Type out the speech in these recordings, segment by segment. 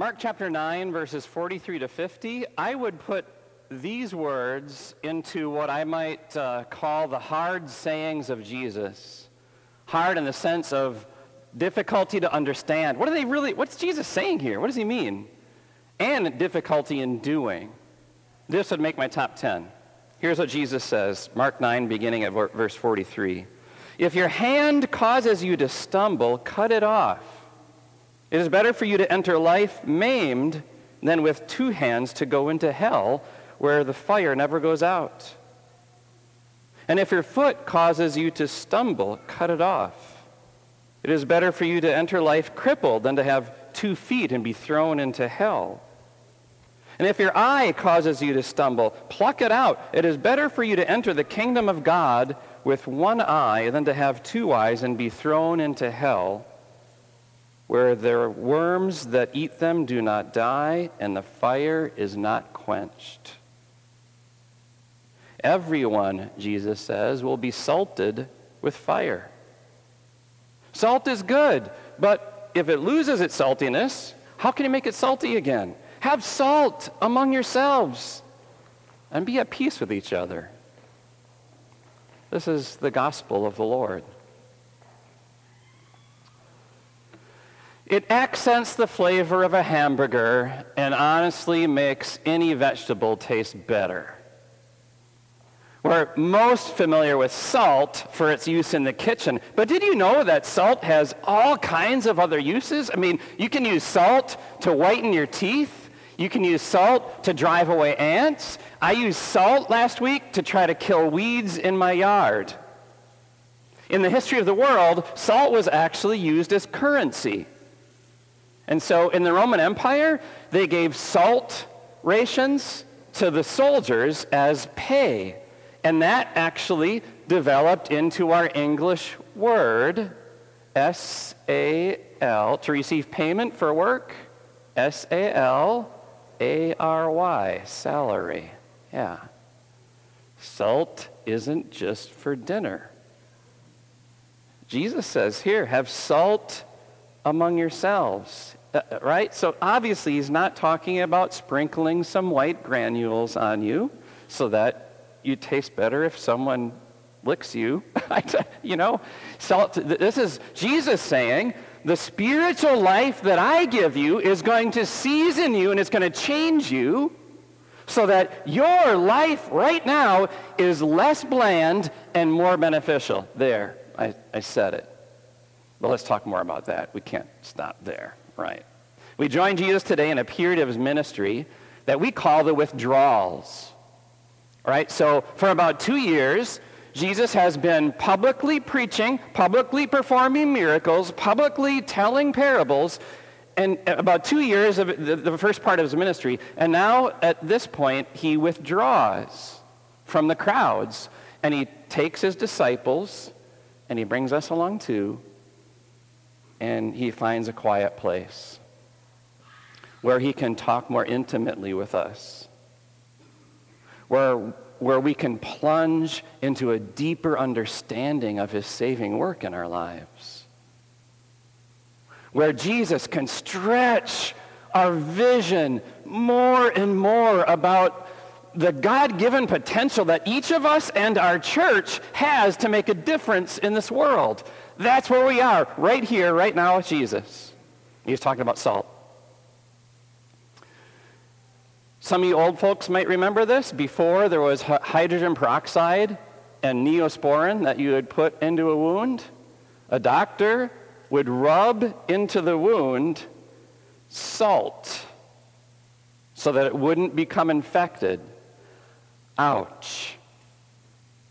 Mark chapter 9, verses 43 to 50, I would put these words into what I might uh, call the hard sayings of Jesus. Hard in the sense of difficulty to understand. What are they really, what's Jesus saying here? What does he mean? And difficulty in doing. This would make my top 10. Here's what Jesus says, Mark 9, beginning at verse 43. If your hand causes you to stumble, cut it off. It is better for you to enter life maimed than with two hands to go into hell where the fire never goes out. And if your foot causes you to stumble, cut it off. It is better for you to enter life crippled than to have two feet and be thrown into hell. And if your eye causes you to stumble, pluck it out. It is better for you to enter the kingdom of God with one eye than to have two eyes and be thrown into hell where their worms that eat them do not die, and the fire is not quenched. Everyone, Jesus says, will be salted with fire. Salt is good, but if it loses its saltiness, how can you make it salty again? Have salt among yourselves and be at peace with each other. This is the gospel of the Lord. It accents the flavor of a hamburger and honestly makes any vegetable taste better. We're most familiar with salt for its use in the kitchen, but did you know that salt has all kinds of other uses? I mean, you can use salt to whiten your teeth. You can use salt to drive away ants. I used salt last week to try to kill weeds in my yard. In the history of the world, salt was actually used as currency. And so in the Roman Empire, they gave salt rations to the soldiers as pay. And that actually developed into our English word, S A L, to receive payment for work, S A L A R Y, salary. Yeah. Salt isn't just for dinner. Jesus says here, have salt among yourselves. Uh, right? So obviously, he's not talking about sprinkling some white granules on you so that you taste better if someone licks you. you know, salt, this is Jesus saying, the spiritual life that I give you is going to season you and it's going to change you so that your life right now is less bland and more beneficial. There, I, I said it. But let's talk more about that. We can't stop there right. We join Jesus today in a period of his ministry that we call the withdrawals. Right? So for about two years, Jesus has been publicly preaching, publicly performing miracles, publicly telling parables, and about two years of the, the first part of his ministry. And now, at this point, he withdraws from the crowds and he takes his disciples and he brings us along too and he finds a quiet place where he can talk more intimately with us, where, where we can plunge into a deeper understanding of his saving work in our lives, where Jesus can stretch our vision more and more about the God given potential that each of us and our church has to make a difference in this world. That's where we are, right here, right now with Jesus. He's talking about salt. Some of you old folks might remember this. Before, there was hydrogen peroxide and neosporin that you would put into a wound. A doctor would rub into the wound salt so that it wouldn't become infected. Ouch.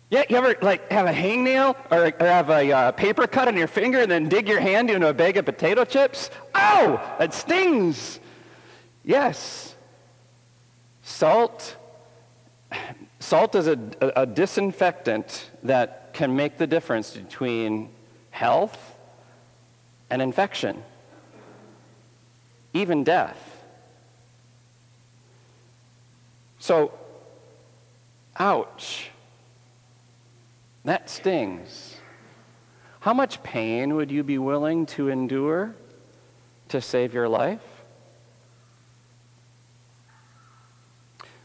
Yeah, you ever like have a hangnail or, or have a uh, paper cut on your finger and then dig your hand into a bag of potato chips? Oh, that stings. Yes. Salt. Salt is a, a, a disinfectant that can make the difference between health and infection, even death. So, ouch. That stings. How much pain would you be willing to endure to save your life?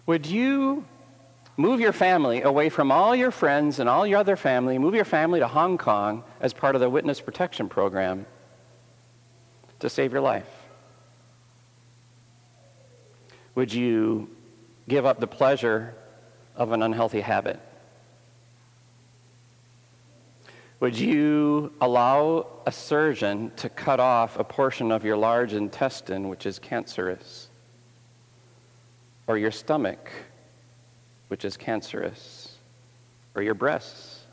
Would you move your family away from all your friends and all your other family, move your family to Hong Kong as part of the Witness Protection Program to save your life? Would you give up the pleasure of an unhealthy habit? Would you allow a surgeon to cut off a portion of your large intestine, which is cancerous? Or your stomach, which is cancerous? Or your breasts?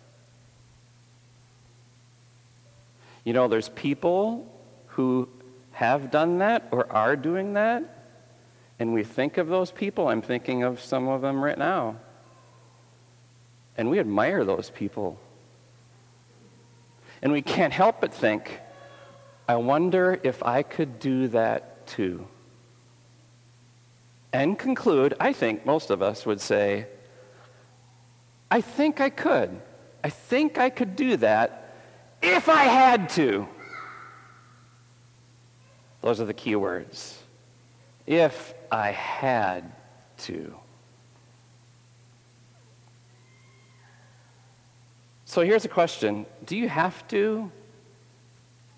You know, there's people who have done that or are doing that, and we think of those people. I'm thinking of some of them right now. And we admire those people. And we can't help but think, I wonder if I could do that too. And conclude, I think most of us would say, I think I could. I think I could do that if I had to. Those are the key words. If I had to. So here's a question Do you have to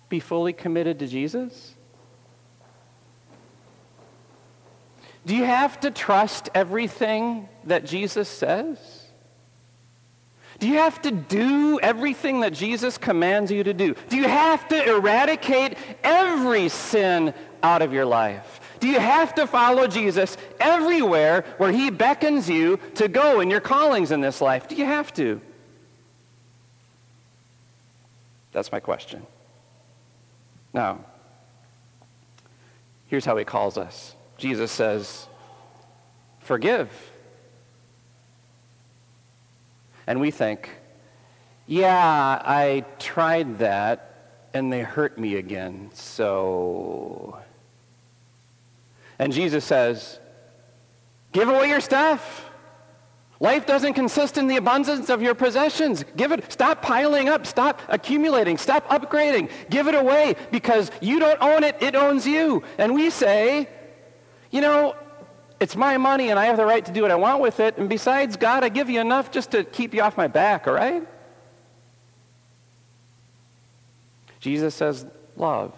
be fully committed to Jesus? Do you have to trust everything that Jesus says? Do you have to do everything that Jesus commands you to do? Do you have to eradicate every sin out of your life? Do you have to follow Jesus everywhere where he beckons you to go in your callings in this life? Do you have to? That's my question. Now, here's how he calls us Jesus says, Forgive. And we think, yeah, I tried that and they hurt me again, so. And Jesus says, Give away your stuff. Life doesn't consist in the abundance of your possessions. Give it, stop piling up, stop accumulating, stop upgrading. Give it away because you don't own it, it owns you. And we say, you know, it's my money and I have the right to do what I want with it. And besides, God, I give you enough just to keep you off my back, all right? Jesus says, love.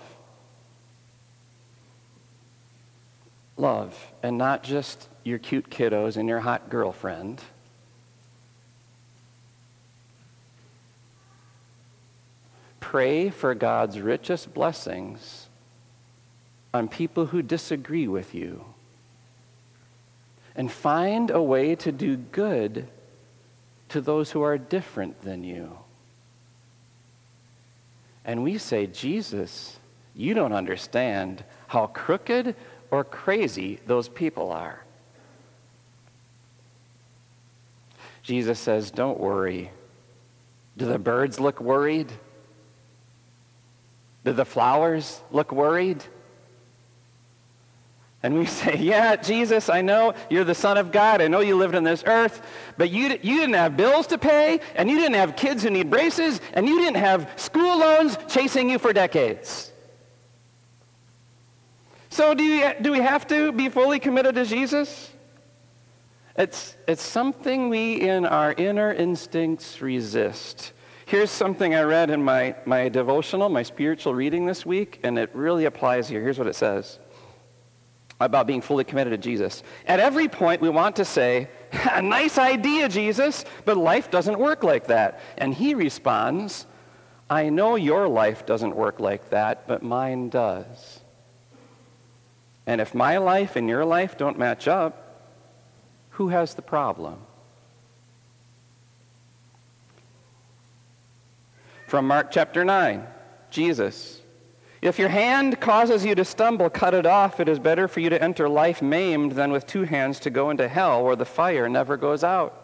Love. And not just your cute kiddos and your hot girlfriend. Pray for God's richest blessings on people who disagree with you. And find a way to do good to those who are different than you. And we say, Jesus, you don't understand how crooked or crazy those people are. Jesus says, Don't worry. Do the birds look worried? Do the flowers look worried? And we say, Yeah, Jesus, I know you're the Son of God. I know you lived on this earth, but you, you didn't have bills to pay, and you didn't have kids who need braces, and you didn't have school loans chasing you for decades. So, do, you, do we have to be fully committed to Jesus? It's, it's something we in our inner instincts resist. Here's something I read in my, my devotional, my spiritual reading this week, and it really applies here. Here's what it says about being fully committed to Jesus. At every point, we want to say, a nice idea, Jesus, but life doesn't work like that. And he responds, I know your life doesn't work like that, but mine does. And if my life and your life don't match up, who has the problem? From Mark chapter 9, Jesus. If your hand causes you to stumble, cut it off. It is better for you to enter life maimed than with two hands to go into hell where the fire never goes out.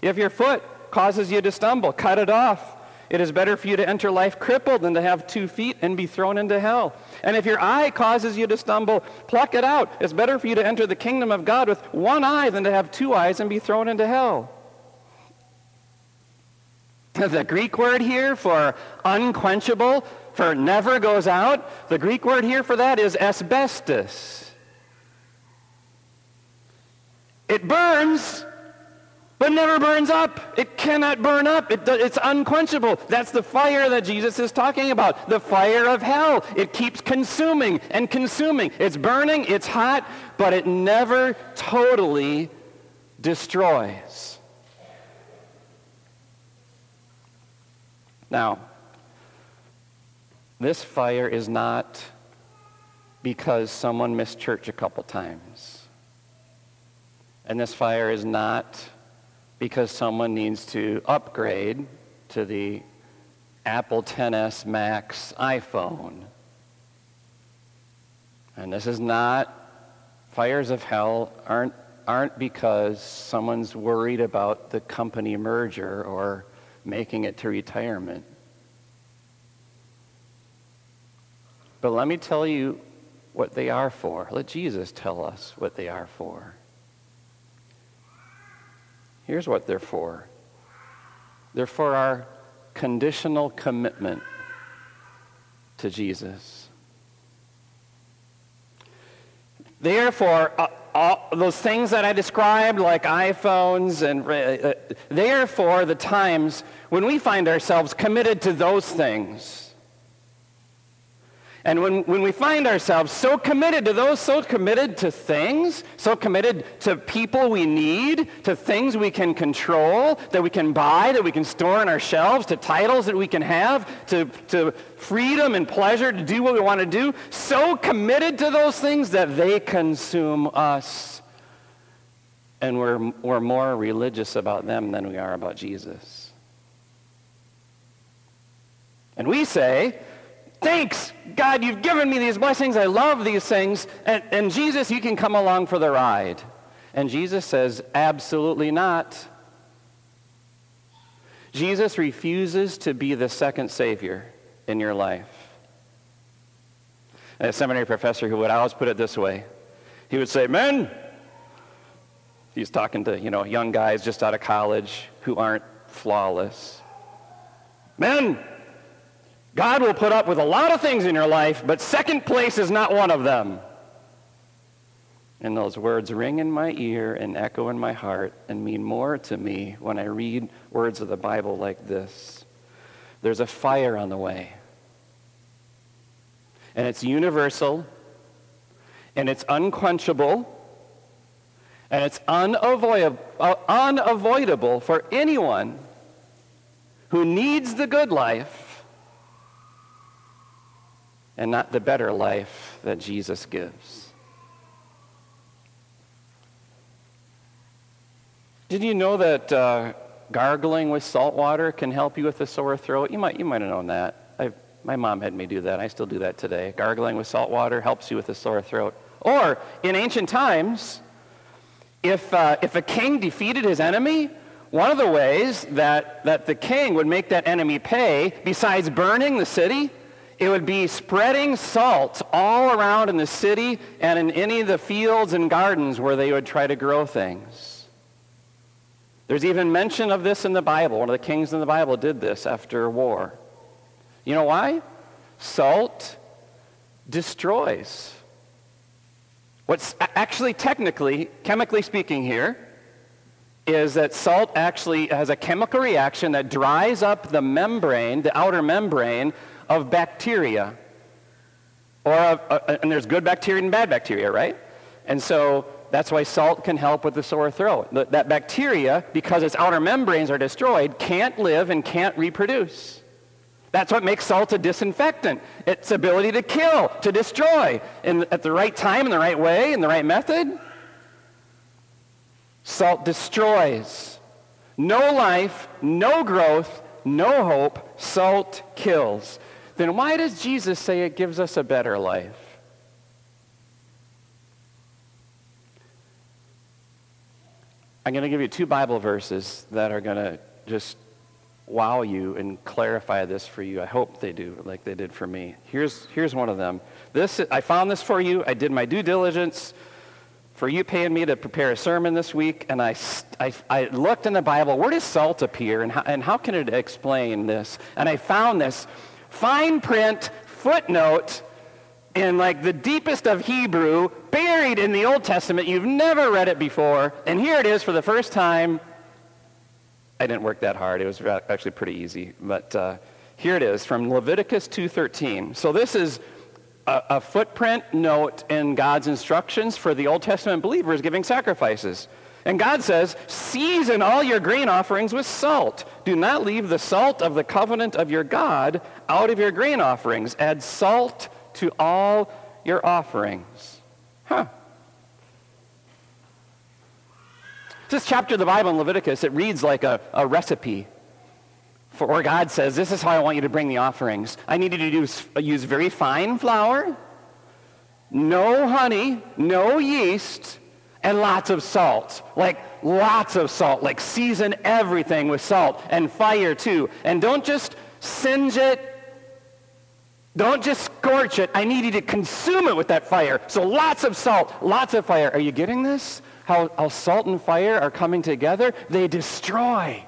If your foot causes you to stumble, cut it off. It is better for you to enter life crippled than to have two feet and be thrown into hell. And if your eye causes you to stumble, pluck it out. It's better for you to enter the kingdom of God with one eye than to have two eyes and be thrown into hell. The Greek word here for unquenchable, for never goes out, the Greek word here for that is asbestos. It burns, but never burns up. It cannot burn up. It, it's unquenchable. That's the fire that Jesus is talking about. The fire of hell. It keeps consuming and consuming. It's burning, it's hot, but it never totally destroys. Now, this fire is not because someone missed church a couple times. And this fire is not because someone needs to upgrade to the Apple XS Max iPhone. And this is not, fires of hell aren't, aren't because someone's worried about the company merger or making it to retirement. But let me tell you what they are for. Let Jesus tell us what they are for. Here's what they're for they're for our conditional commitment to Jesus. Therefore, uh, all those things that I described, like iPhones, and uh, uh therefore the times when we find ourselves committed to those things and when, when we find ourselves so committed to those, so committed to things, so committed to people we need, to things we can control, that we can buy, that we can store on our shelves, to titles that we can have, to, to freedom and pleasure to do what we want to do, so committed to those things that they consume us. And we're, we're more religious about them than we are about Jesus. And we say, Thanks, God, you've given me these blessings. I love these things. And, and Jesus, you can come along for the ride. And Jesus says, absolutely not. Jesus refuses to be the second Savior in your life. a seminary professor who would always put it this way. He would say, men, he's talking to, you know, young guys just out of college who aren't flawless. Men, God will put up with a lot of things in your life, but second place is not one of them. And those words ring in my ear and echo in my heart and mean more to me when I read words of the Bible like this. There's a fire on the way. And it's universal, and it's unquenchable, and it's unavoidable, uh, unavoidable for anyone who needs the good life and not the better life that Jesus gives. Did you know that uh, gargling with salt water can help you with a sore throat? You might, you might have known that. i my mom had me do that. I still do that today. Gargling with salt water helps you with a sore throat. Or in ancient times, if, uh, if a king defeated his enemy, one of the ways that, that the king would make that enemy pay, besides burning the city, it would be spreading salt all around in the city and in any of the fields and gardens where they would try to grow things. There's even mention of this in the Bible. One of the kings in the Bible did this after a war. You know why? Salt destroys. What's actually technically, chemically speaking here, is that salt actually has a chemical reaction that dries up the membrane, the outer membrane of bacteria. Or of, uh, and there's good bacteria and bad bacteria, right? And so that's why salt can help with the sore throat. That bacteria, because its outer membranes are destroyed, can't live and can't reproduce. That's what makes salt a disinfectant. Its ability to kill, to destroy, in, at the right time, in the right way, in the right method. Salt destroys. No life, no growth, no hope. Salt kills then why does Jesus say it gives us a better life? I'm going to give you two Bible verses that are going to just wow you and clarify this for you. I hope they do, like they did for me. Here's, here's one of them. This, I found this for you. I did my due diligence for you paying me to prepare a sermon this week, and I, I, I looked in the Bible. Where does salt appear, and how, and how can it explain this? And I found this fine print footnote in like the deepest of Hebrew, buried in the Old Testament. You've never read it before. And here it is for the first time. I didn't work that hard. It was actually pretty easy. But uh, here it is from Leviticus 2.13. So this is a, a footprint note in God's instructions for the Old Testament believers giving sacrifices. And God says, season all your grain offerings with salt. Do not leave the salt of the covenant of your God out of your grain offerings. Add salt to all your offerings. Huh. This chapter of the Bible in Leviticus, it reads like a, a recipe for where God says, this is how I want you to bring the offerings. I need you to use, use very fine flour, no honey, no yeast, and lots of salt. Like lots of salt. Like season everything with salt and fire too. And don't just singe it don't just scorch it. I need you to consume it with that fire. So lots of salt, lots of fire. Are you getting this? How, how salt and fire are coming together? They destroy.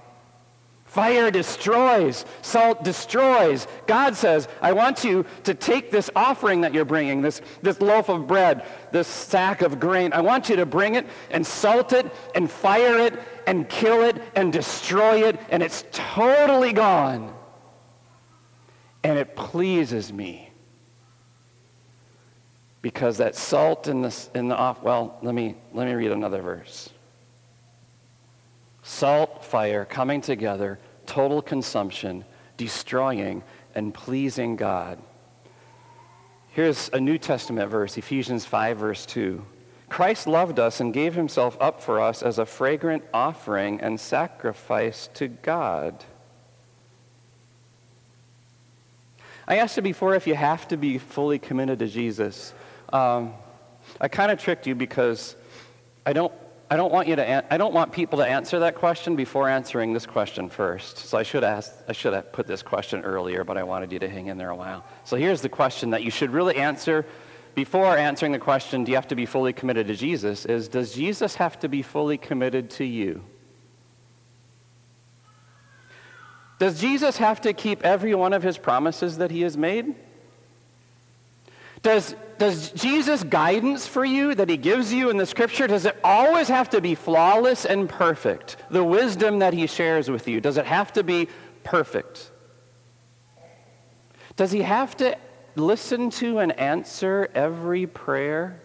Fire destroys. Salt destroys. God says, I want you to take this offering that you're bringing, this, this loaf of bread, this sack of grain. I want you to bring it and salt it and fire it and kill it and destroy it, and it's totally gone and it pleases me because that salt in the, in the off well let me let me read another verse salt fire coming together total consumption destroying and pleasing god. Here's a new testament verse ephesians 5 verse 2 christ loved us and gave himself up for us as a fragrant offering and sacrifice to god. I asked you before if you have to be fully committed to Jesus. Um, I kind of tricked you because I don't, I don't want you to, an- I don't want people to answer that question before answering this question first. So I should ask, I should have put this question earlier, but I wanted you to hang in there a while. So here's the question that you should really answer before answering the question, do you have to be fully committed to Jesus, is does Jesus have to be fully committed to you? Does Jesus have to keep every one of his promises that he has made? Does, does Jesus' guidance for you that he gives you in the scripture, does it always have to be flawless and perfect? The wisdom that he shares with you, does it have to be perfect? Does he have to listen to and answer every prayer?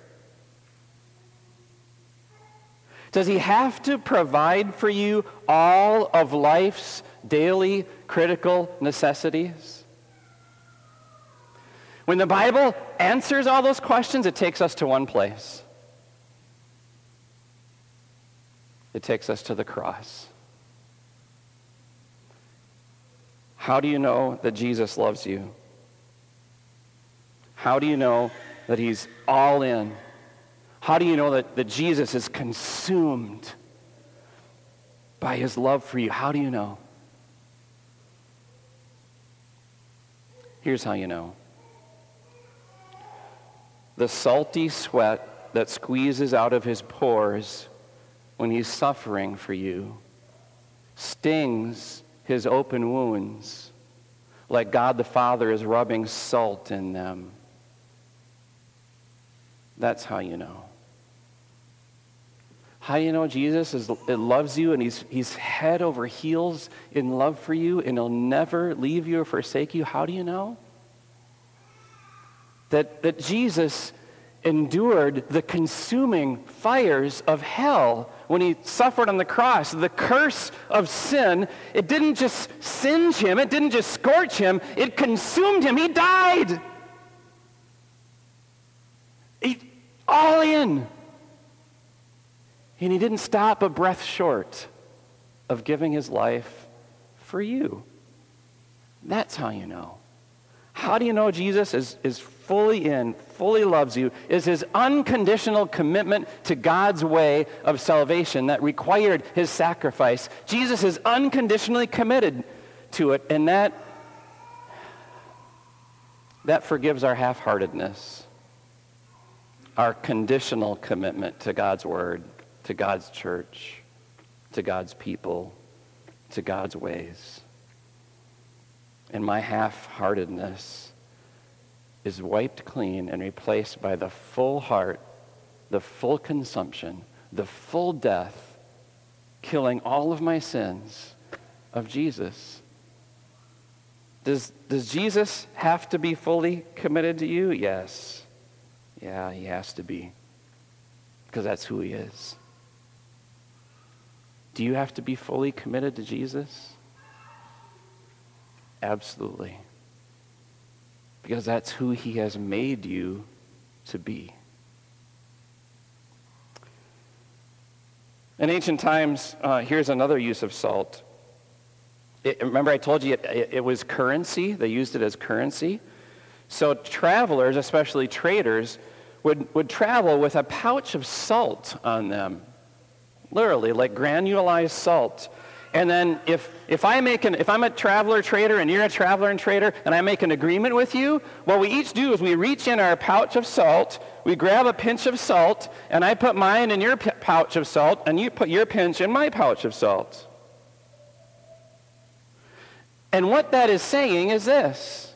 Does he have to provide for you all of life's daily critical necessities? When the Bible answers all those questions, it takes us to one place. It takes us to the cross. How do you know that Jesus loves you? How do you know that he's all in? How do you know that, that Jesus is consumed by his love for you? How do you know? Here's how you know the salty sweat that squeezes out of his pores when he's suffering for you stings his open wounds like God the Father is rubbing salt in them. That's how you know. How you know Jesus is, it loves you and he's, he's head over heels in love for you and he'll never leave you or forsake you? How do you know? That, that Jesus endured the consuming fires of hell when he suffered on the cross. The curse of sin, it didn't just singe him, it didn't just scorch him, it consumed him. He died. He, all in. And he didn't stop a breath short of giving his life for you. That's how you know. How do you know Jesus is, is fully in, fully loves you, is his unconditional commitment to God's way of salvation that required his sacrifice. Jesus is unconditionally committed to it, and that, that forgives our half-heartedness, our conditional commitment to God's word to God's church, to God's people, to God's ways. And my half heartedness is wiped clean and replaced by the full heart, the full consumption, the full death, killing all of my sins of Jesus. Does, does Jesus have to be fully committed to you? Yes. Yeah, he has to be. Because that's who he is. Do you have to be fully committed to Jesus? Absolutely. Because that's who he has made you to be. In ancient times, uh, here's another use of salt. It, remember, I told you it, it, it was currency. They used it as currency. So, travelers, especially traders, would, would travel with a pouch of salt on them. Literally, like granulized salt. And then if, if, I make an, if I'm a traveler trader and you're a traveler and trader and I make an agreement with you, what we each do is we reach in our pouch of salt, we grab a pinch of salt, and I put mine in your p- pouch of salt, and you put your pinch in my pouch of salt. And what that is saying is this.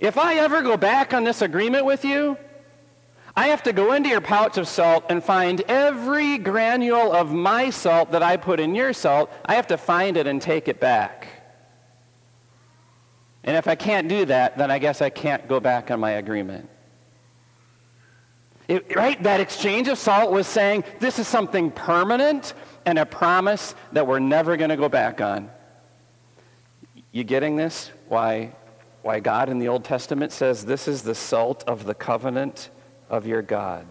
If I ever go back on this agreement with you, I have to go into your pouch of salt and find every granule of my salt that I put in your salt. I have to find it and take it back. And if I can't do that, then I guess I can't go back on my agreement. It, right? That exchange of salt was saying this is something permanent and a promise that we're never going to go back on. You getting this? Why, why God in the Old Testament says this is the salt of the covenant of your God.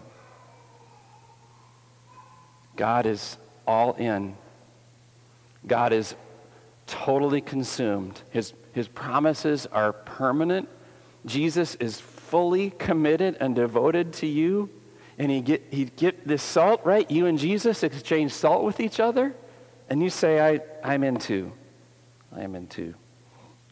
God is all in. God is totally consumed. His, his promises are permanent. Jesus is fully committed and devoted to you. And he get, he get this salt, right? You and Jesus exchange salt with each other. And you say, I, I'm in too. I am in too.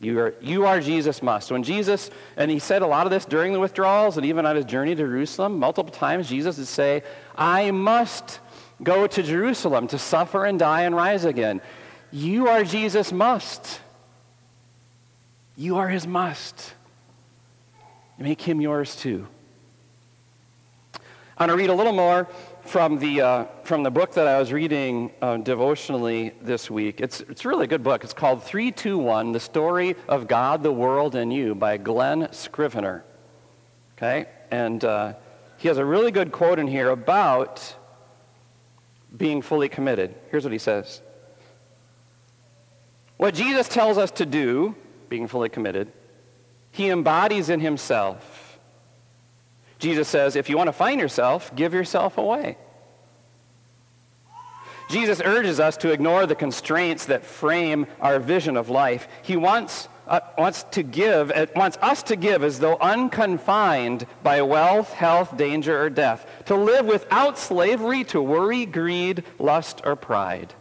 You are, you are Jesus must. When Jesus, and he said a lot of this during the withdrawals and even on his journey to Jerusalem, multiple times Jesus would say, I must go to Jerusalem to suffer and die and rise again. You are Jesus must. You are his must. Make him yours too. I want to read a little more from the, uh, from the book that I was reading uh, devotionally this week. It's, it's a really good book. It's called 321 The Story of God, the World, and You by Glen Scrivener. Okay? And uh, he has a really good quote in here about being fully committed. Here's what he says What Jesus tells us to do, being fully committed, he embodies in himself. Jesus says, if you want to find yourself, give yourself away. Jesus urges us to ignore the constraints that frame our vision of life. He wants, uh, wants to give, uh, wants us to give as though unconfined by wealth, health, danger, or death, to live without slavery to worry, greed, lust, or pride.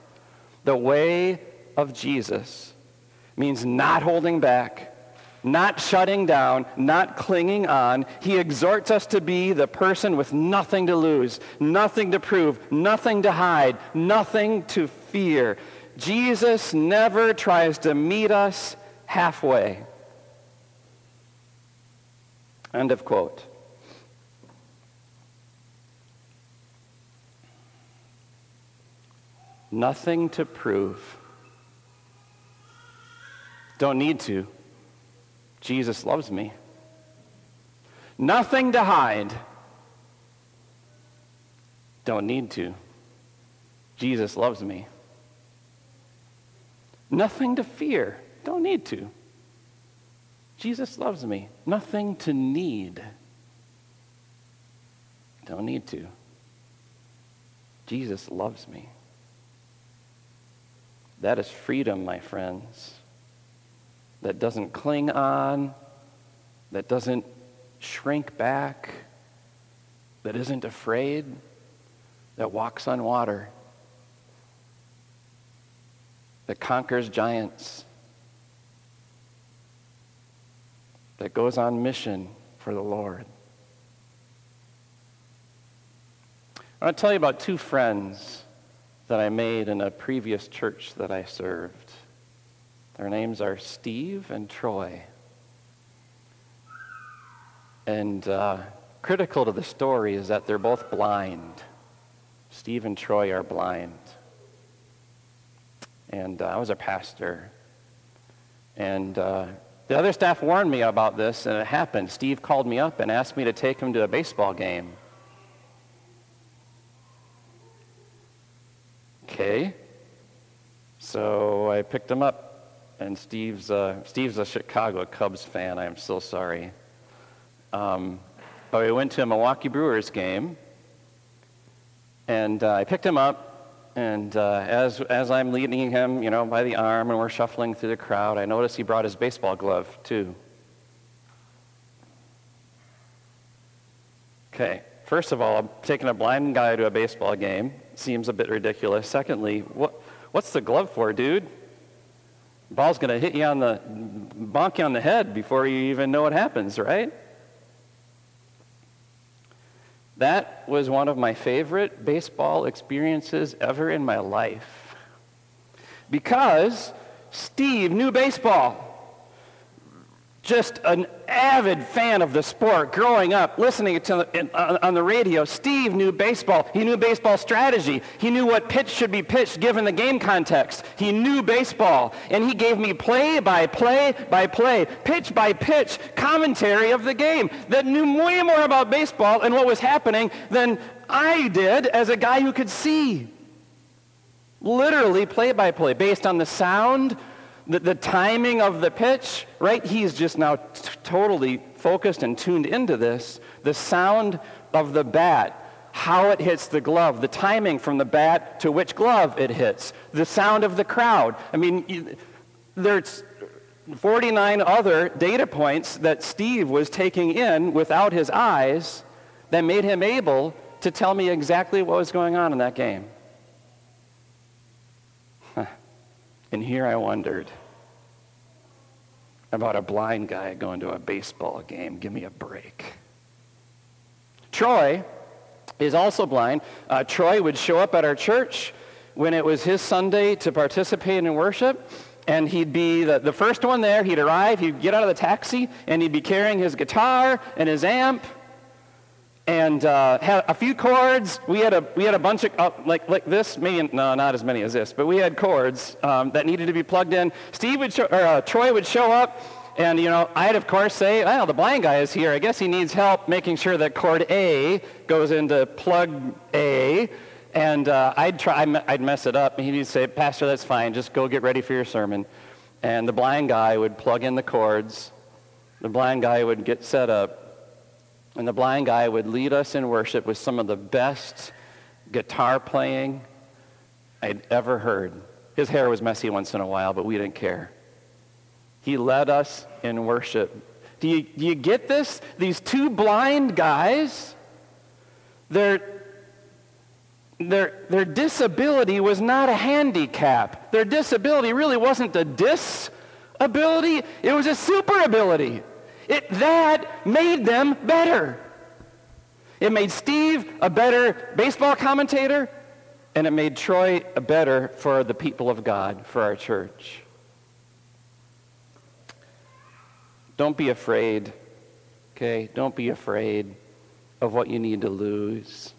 The way of Jesus means not holding back, not shutting down, not clinging on. He exhorts us to be the person with nothing to lose, nothing to prove, nothing to hide, nothing to fear. Jesus never tries to meet us halfway. End of quote. Nothing to prove. Don't need to. Jesus loves me. Nothing to hide. Don't need to. Jesus loves me. Nothing to fear. Don't need to. Jesus loves me. Nothing to need. Don't need to. Jesus loves me. That is freedom, my friends that doesn't cling on, that doesn't shrink back, that isn't afraid, that walks on water, that conquers giants, that goes on mission for the Lord. I want to tell you about two friends that I made in a previous church that I served. Their names are Steve and Troy. And uh, critical to the story is that they're both blind. Steve and Troy are blind. And uh, I was a pastor. And uh, the other staff warned me about this, and it happened. Steve called me up and asked me to take him to a baseball game. Okay. So I picked him up, and Steve's, Steve's a Chicago Cubs fan. I am so sorry. Um, but we went to a Milwaukee Brewers game, and uh, I picked him up, and uh, as, as I'm leading him, you know, by the arm and we're shuffling through the crowd, I noticed he brought his baseball glove, too. Okay, first of all, taking a blind guy to a baseball game. Seems a bit ridiculous. Secondly, what, what's the glove for, dude? Ball's going to hit you on the, bonk you on the head before you even know what happens, right? That was one of my favorite baseball experiences ever in my life. Because Steve knew baseball. Just an avid fan of the sport growing up, listening to the, on the radio. Steve knew baseball. He knew baseball strategy. He knew what pitch should be pitched given the game context. He knew baseball. And he gave me play by play by play, pitch by pitch commentary of the game that knew way more about baseball and what was happening than I did as a guy who could see. Literally play by play based on the sound the, the timing of the pitch, right? He's just now t- totally focused and tuned into this. The sound of the bat, how it hits the glove, the timing from the bat to which glove it hits, the sound of the crowd. I mean, there's 49 other data points that Steve was taking in without his eyes that made him able to tell me exactly what was going on in that game. And here I wondered about a blind guy going to a baseball game. Give me a break. Troy is also blind. Uh, Troy would show up at our church when it was his Sunday to participate in worship. And he'd be the, the first one there. He'd arrive, he'd get out of the taxi, and he'd be carrying his guitar and his amp and uh, had a few cords. We had a we had a bunch of uh, like like this. Maybe no, not as many as this, but we had cords um, that needed to be plugged in. Steve would show, or uh, Troy would show up, and you know I'd of course say, "Well, the blind guy is here. I guess he needs help making sure that cord A goes into plug A." And uh, I'd try, I'd mess it up, and he'd say, "Pastor, that's fine. Just go get ready for your sermon." And the blind guy would plug in the cords. The blind guy would get set up and the blind guy would lead us in worship with some of the best guitar playing I'd ever heard. His hair was messy once in a while, but we didn't care. He led us in worship. Do you, do you get this? These two blind guys, their, their, their disability was not a handicap. Their disability really wasn't a disability, it was a super ability. It, that made them better. It made Steve a better baseball commentator, and it made Troy a better for the people of God, for our church. Don't be afraid, okay? Don't be afraid of what you need to lose.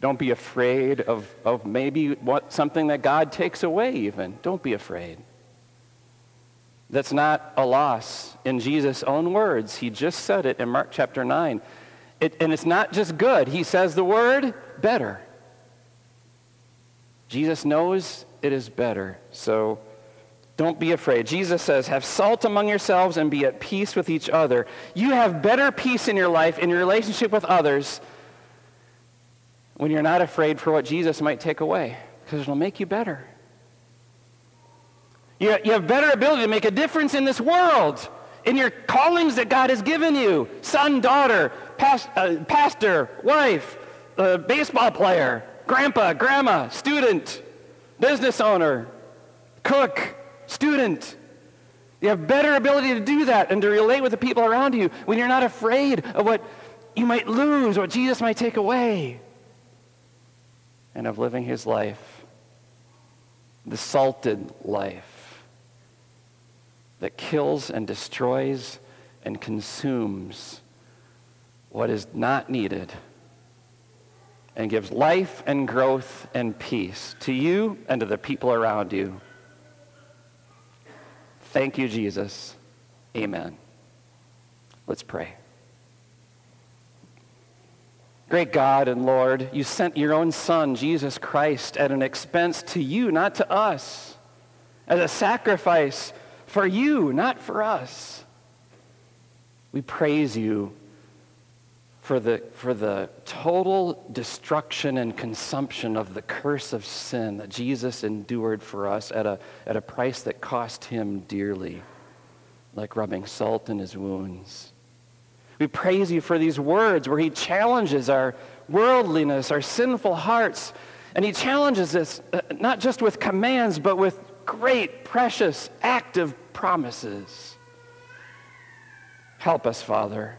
Don't be afraid of, of maybe what, something that God takes away, even. Don't be afraid. That's not a loss. In Jesus' own words, he just said it in Mark chapter 9. It, and it's not just good. He says the word better. Jesus knows it is better. So don't be afraid. Jesus says, have salt among yourselves and be at peace with each other. You have better peace in your life, in your relationship with others, when you're not afraid for what Jesus might take away, because it'll make you better. You, you have better ability to make a difference in this world, in your callings that God has given you. Son, daughter, past, uh, pastor, wife, uh, baseball player, grandpa, grandma, student, business owner, cook, student. You have better ability to do that and to relate with the people around you when you're not afraid of what you might lose, what Jesus might take away, and of living his life, the salted life that kills and destroys and consumes what is not needed and gives life and growth and peace to you and to the people around you. Thank you, Jesus. Amen. Let's pray. Great God and Lord, you sent your own Son, Jesus Christ, at an expense to you, not to us, as a sacrifice for you, not for us. We praise you for the, for the total destruction and consumption of the curse of sin that Jesus endured for us at a, at a price that cost him dearly, like rubbing salt in his wounds. We praise you for these words where he challenges our worldliness, our sinful hearts, and he challenges us uh, not just with commands, but with great, precious, active promises. Help us, Father,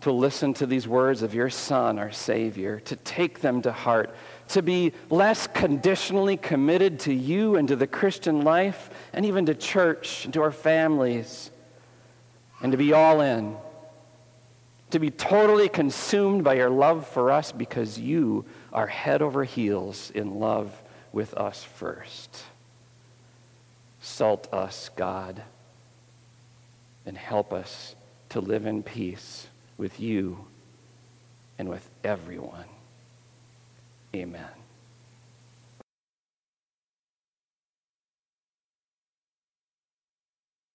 to listen to these words of your Son, our Savior, to take them to heart, to be less conditionally committed to you and to the Christian life, and even to church and to our families, and to be all in to be totally consumed by your love for us because you are head over heels in love with us first. Salt us, God, and help us to live in peace with you and with everyone. Amen.